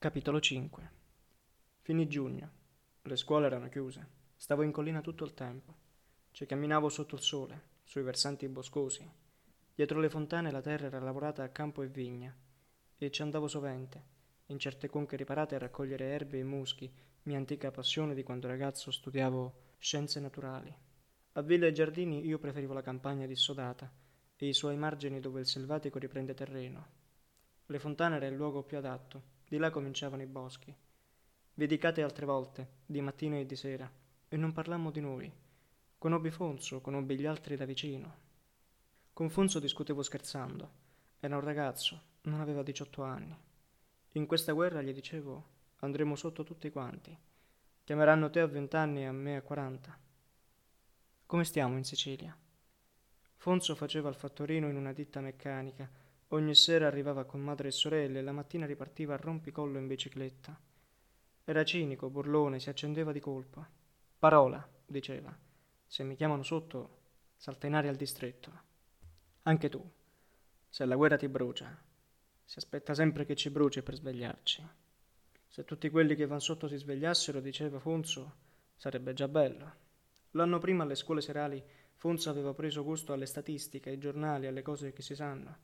Capitolo 5 Finì giugno. Le scuole erano chiuse. Stavo in collina tutto il tempo. Ci camminavo sotto il sole, sui versanti boscosi. Dietro le fontane la terra era lavorata a campo e vigna. E ci andavo sovente, in certe conche riparate a raccogliere erbe e muschi, mia antica passione di quando ragazzo studiavo scienze naturali. A ville e giardini io preferivo la campagna dissodata e i suoi margini dove il selvatico riprende terreno. Le fontane era il luogo più adatto di là cominciavano i boschi. Vedicate altre volte, di mattina e di sera, e non parlammo di noi. Conobbi Fonso, conobbi gli altri da vicino. Con Fonso discutevo scherzando. Era un ragazzo, non aveva 18 anni. In questa guerra gli dicevo, andremo sotto tutti quanti. Chiameranno te a 20 anni e a me a 40. Come stiamo in Sicilia? Fonso faceva il fattorino in una ditta meccanica Ogni sera arrivava con madre e sorelle e la mattina ripartiva a rompicollo in bicicletta. Era cinico, burlone, si accendeva di colpo. Parola, diceva. Se mi chiamano sotto, salta in aria al distretto. Anche tu. Se la guerra ti brucia, si aspetta sempre che ci bruci per svegliarci. Se tutti quelli che van sotto si svegliassero, diceva Fonso, sarebbe già bello. L'anno prima alle scuole serali Fonso aveva preso gusto alle statistiche, ai giornali, alle cose che si sanno.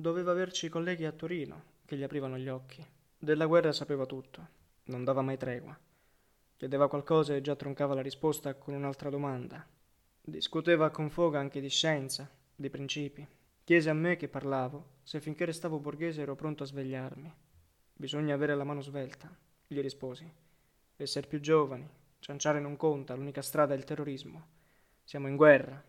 Doveva averci colleghi a Torino che gli aprivano gli occhi. Della guerra sapeva tutto, non dava mai tregua. Chiedeva qualcosa e già troncava la risposta con un'altra domanda. Discuteva con foga anche di scienza, di principi. Chiese a me che parlavo se finché restavo borghese ero pronto a svegliarmi. Bisogna avere la mano svelta, gli risposi. Essere più giovani, cianciare non conta, l'unica strada è il terrorismo. Siamo in guerra.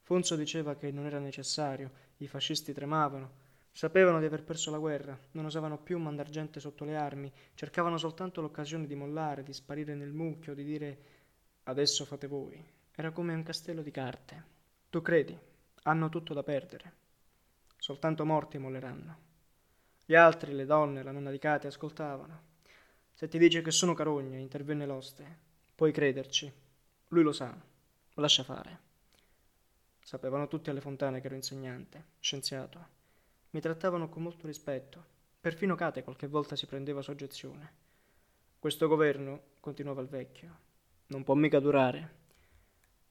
Fonso diceva che non era necessario, i fascisti tremavano, Sapevano di aver perso la guerra, non osavano più mandar gente sotto le armi, cercavano soltanto l'occasione di mollare, di sparire nel mucchio, di dire adesso fate voi. Era come un castello di carte. Tu credi? Hanno tutto da perdere. Soltanto morti molleranno. Gli altri, le donne, la nonna di Cate, ascoltavano. Se ti dice che sono carogne, intervenne l'oste, puoi crederci. Lui lo sa, lascia fare. Sapevano tutti alle fontane che ero insegnante, scienziato. Mi trattavano con molto rispetto. Perfino Cate qualche volta si prendeva soggezione. Questo governo, continuava il vecchio, non può mica durare.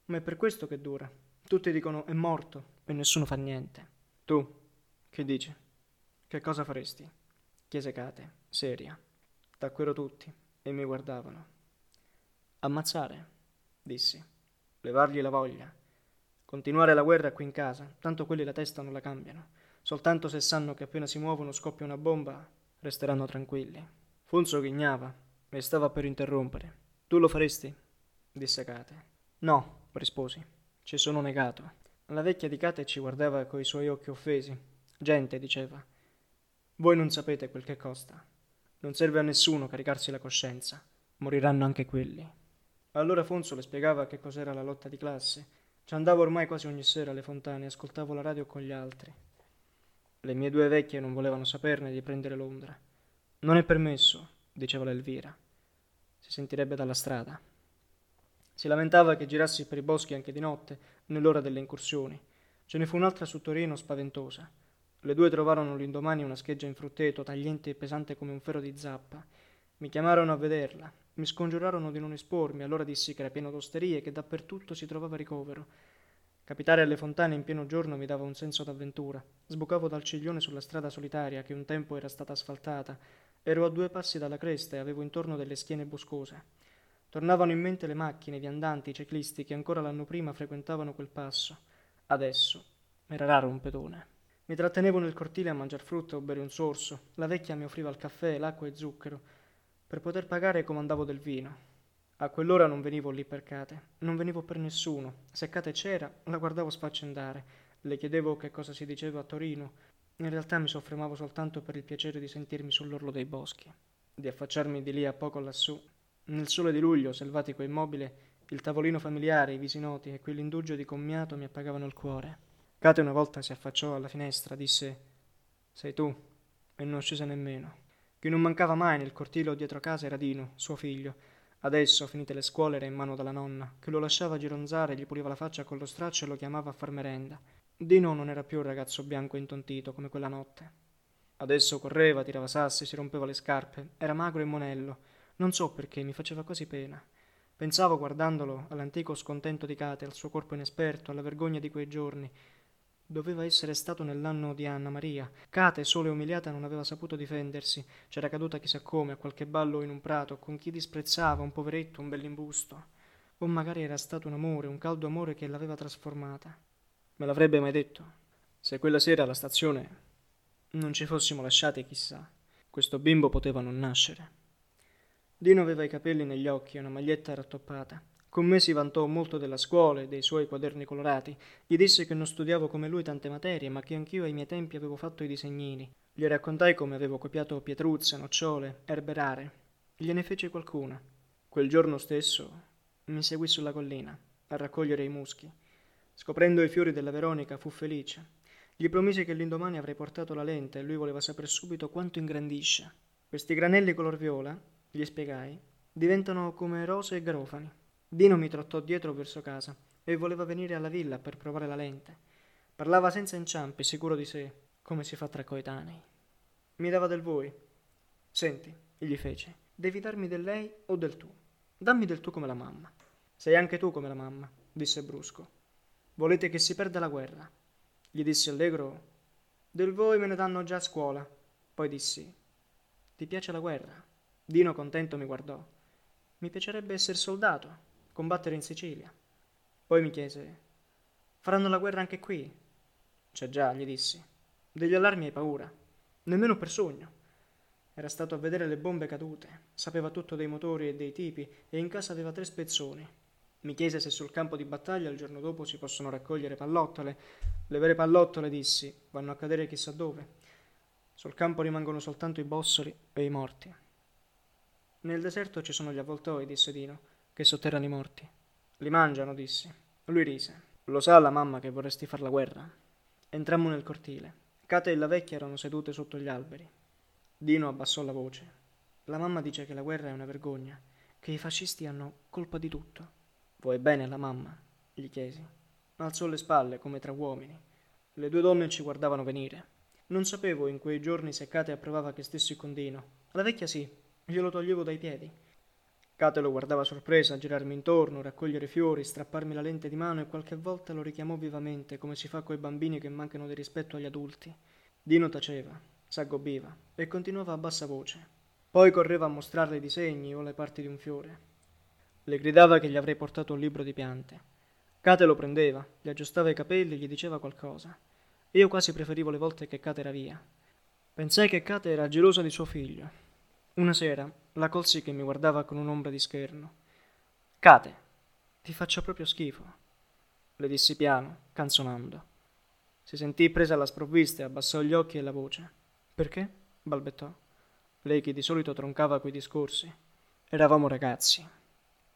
Ma è per questo che dura. Tutti dicono è morto e nessuno fa niente. Tu, che dici? Che cosa faresti? chiese Cate, seria. Tacquero tutti e mi guardavano. Ammazzare, dissi. Levargli la voglia. Continuare la guerra qui in casa, tanto quelli la testa non la cambiano. Soltanto se sanno che appena si muovono scoppia una bomba, resteranno tranquilli. Funzo ghignava e stava per interrompere. Tu lo faresti? disse Kate. No, risposi. Ci sono negato. La vecchia di Kate ci guardava coi suoi occhi offesi. Gente, diceva. Voi non sapete quel che costa. Non serve a nessuno caricarsi la coscienza. Moriranno anche quelli. Allora Fonso le spiegava che cos'era la lotta di classe. Ci andavo ormai quasi ogni sera alle fontane e ascoltavo la radio con gli altri. Le mie due vecchie non volevano saperne di prendere Londra. Non è permesso, diceva l'Elvira. Si sentirebbe dalla strada. Si lamentava che girassi per i boschi anche di notte, nell'ora delle incursioni. Ce ne fu un'altra su Torino spaventosa. Le due trovarono l'indomani una scheggia in frutteto, tagliente e pesante come un ferro di zappa. Mi chiamarono a vederla. Mi scongiurarono di non espormi, allora dissi che era pieno d'osterie e che dappertutto si trovava ricovero. Capitare alle fontane in pieno giorno mi dava un senso d'avventura. Sbucavo dal ciglione sulla strada solitaria che un tempo era stata asfaltata. Ero a due passi dalla cresta e avevo intorno delle schiene boscose. Tornavano in mente le macchine, i viandanti, i ciclisti che ancora l'anno prima frequentavano quel passo. Adesso era raro un pedone. Mi trattenevo nel cortile a mangiar frutta o bere un sorso. La vecchia mi offriva il caffè, l'acqua e zucchero. Per poter pagare comandavo del vino. A quell'ora non venivo lì per Cate, non venivo per nessuno. Se Cate c'era, la guardavo sfaccendare, le chiedevo che cosa si diceva a Torino. In realtà mi soffermavo soltanto per il piacere di sentirmi sull'orlo dei boschi, di affacciarmi di lì a poco lassù. Nel sole di luglio, selvatico e immobile, il tavolino familiare, i visi noti e quell'indugio di commiato mi appagavano il cuore. Cate una volta si affacciò alla finestra, disse Sei tu, e non scese nemmeno. Chi non mancava mai nel cortile o dietro casa era Dino, suo figlio, Adesso, finite le scuole, era in mano dalla nonna, che lo lasciava gironzare, gli puliva la faccia con lo straccio e lo chiamava a far merenda. Dino non era più un ragazzo bianco e intontito come quella notte. Adesso correva, tirava sassi, si rompeva le scarpe, era magro e monello. Non so perché, mi faceva quasi pena. Pensavo, guardandolo, all'antico scontento di Kate, al suo corpo inesperto, alla vergogna di quei giorni. Doveva essere stato nell'anno di Anna Maria. Kate, sola e umiliata, non aveva saputo difendersi. C'era caduta chissà come, a qualche ballo in un prato, con chi disprezzava, un poveretto, un bell'imbusto. O magari era stato un amore, un caldo amore che l'aveva trasformata. Me l'avrebbe mai detto? Se quella sera alla stazione non ci fossimo lasciati, chissà, questo bimbo poteva non nascere. Dino aveva i capelli negli occhi e una maglietta rattoppata. Con me si vantò molto della scuola e dei suoi quaderni colorati. Gli disse che non studiavo come lui tante materie, ma che anch'io ai miei tempi avevo fatto i disegnini. Gli raccontai come avevo copiato pietruzze, nocciole, erbe rare. Gliene fece qualcuna. Quel giorno stesso mi seguì sulla collina a raccogliere i muschi. Scoprendo i fiori della Veronica fu felice. Gli promisi che l'indomani avrei portato la lente e lui voleva sapere subito quanto ingrandisce. Questi granelli color viola, gli spiegai, diventano come rose e garofani. Dino mi trottò dietro verso casa e voleva venire alla villa per provare la lente. Parlava senza inciampi, sicuro di sé, come si fa tra coetanei. Mi dava del voi. Senti, gli fece, devi darmi del lei o del tu. Dammi del tu come la mamma. Sei anche tu come la mamma, disse brusco. Volete che si perda la guerra? Gli dissi allegro. Del voi me ne danno già a scuola. Poi dissi. Ti piace la guerra? Dino contento mi guardò. Mi piacerebbe essere soldato combattere in Sicilia. Poi mi chiese, faranno la guerra anche qui? C'è già, gli dissi. Degli allarmi hai paura, nemmeno per sogno. Era stato a vedere le bombe cadute, sapeva tutto dei motori e dei tipi e in casa aveva tre spezzoni. Mi chiese se sul campo di battaglia il giorno dopo si possono raccogliere pallottole. Le vere pallottole, dissi, vanno a cadere chissà dove. Sul campo rimangono soltanto i bossoli e i morti. Nel deserto ci sono gli avvoltoi, disse Dino che sotterrano i morti. Li mangiano, dissi. Lui rise. Lo sa la mamma che vorresti far la guerra? Entrammo nel cortile. Kate e la vecchia erano sedute sotto gli alberi. Dino abbassò la voce. La mamma dice che la guerra è una vergogna, che i fascisti hanno colpa di tutto. Vuoi bene alla mamma? gli chiesi. Alzò le spalle come tra uomini. Le due donne ci guardavano venire. Non sapevo in quei giorni se Kate approvava che stessi con Dino. La vecchia sì, glielo toglievo dai piedi. Kate lo guardava sorpresa, girarmi intorno, raccogliere fiori, strapparmi la lente di mano e qualche volta lo richiamò vivamente, come si fa coi bambini che mancano di rispetto agli adulti. Dino taceva, s'aggobbiva e continuava a bassa voce. Poi correva a mostrarle i disegni o le parti di un fiore. Le gridava che gli avrei portato un libro di piante. Kate lo prendeva, gli aggiustava i capelli, gli diceva qualcosa. Io quasi preferivo le volte che Kate era via. Pensai che Kate era gelosa di suo figlio. Una sera, la colsi che mi guardava con un'ombra di scherno. Cate, ti faccio proprio schifo, le dissi piano, canzonando. Si sentì presa alla sprovvista e abbassò gli occhi e la voce. Perché? balbettò. Lei che di solito troncava quei discorsi. Eravamo ragazzi,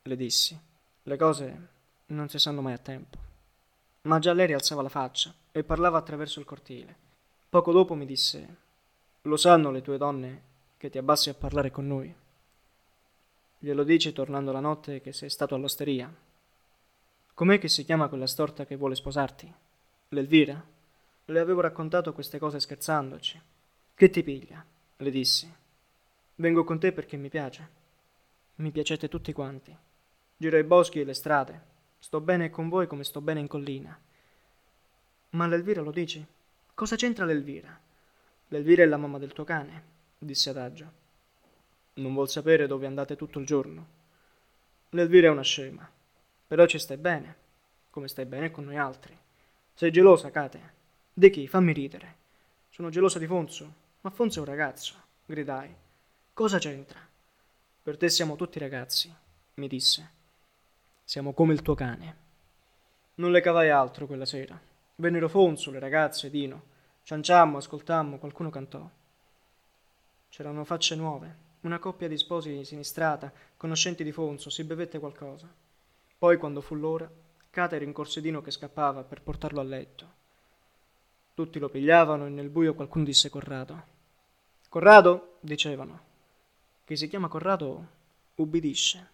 le dissi. Le cose non si sanno mai a tempo. Ma già lei rialzava la faccia e parlava attraverso il cortile. Poco dopo mi disse: Lo sanno le tue donne che ti abbassi a parlare con noi? Glielo dici tornando la notte che sei stato all'osteria. Com'è che si chiama quella storta che vuole sposarti? L'Elvira? Le avevo raccontato queste cose scherzandoci. Che ti piglia? Le dissi. Vengo con te perché mi piace. Mi piacete tutti quanti. Giro i boschi e le strade. Sto bene con voi come sto bene in collina. Ma l'Elvira lo dici? Cosa c'entra l'Elvira? L'Elvira è la mamma del tuo cane, disse adagio. Non vuol sapere dove andate tutto il giorno. L'Elvira è una scema. Però ci stai bene, come stai bene con noi altri. Sei gelosa, Kate? Di chi? Fammi ridere. Sono gelosa di Fonso, ma Fonso è un ragazzo, gridai. Cosa c'entra? Per te siamo tutti ragazzi, mi disse. Siamo come il tuo cane. Non le cavai altro quella sera. Vennero Fonso, le ragazze, Dino. Cianciammo, ascoltammo, qualcuno cantò. C'erano facce nuove, una coppia di sposi sinistrata, conoscenti di Fonso, si bevette qualcosa. Poi, quando fu l'ora, Kate rincorse Dino che scappava per portarlo a letto. Tutti lo pigliavano e nel buio qualcuno disse Corrado. Corrado, dicevano. Chi si chiama Corrado ubbidisce.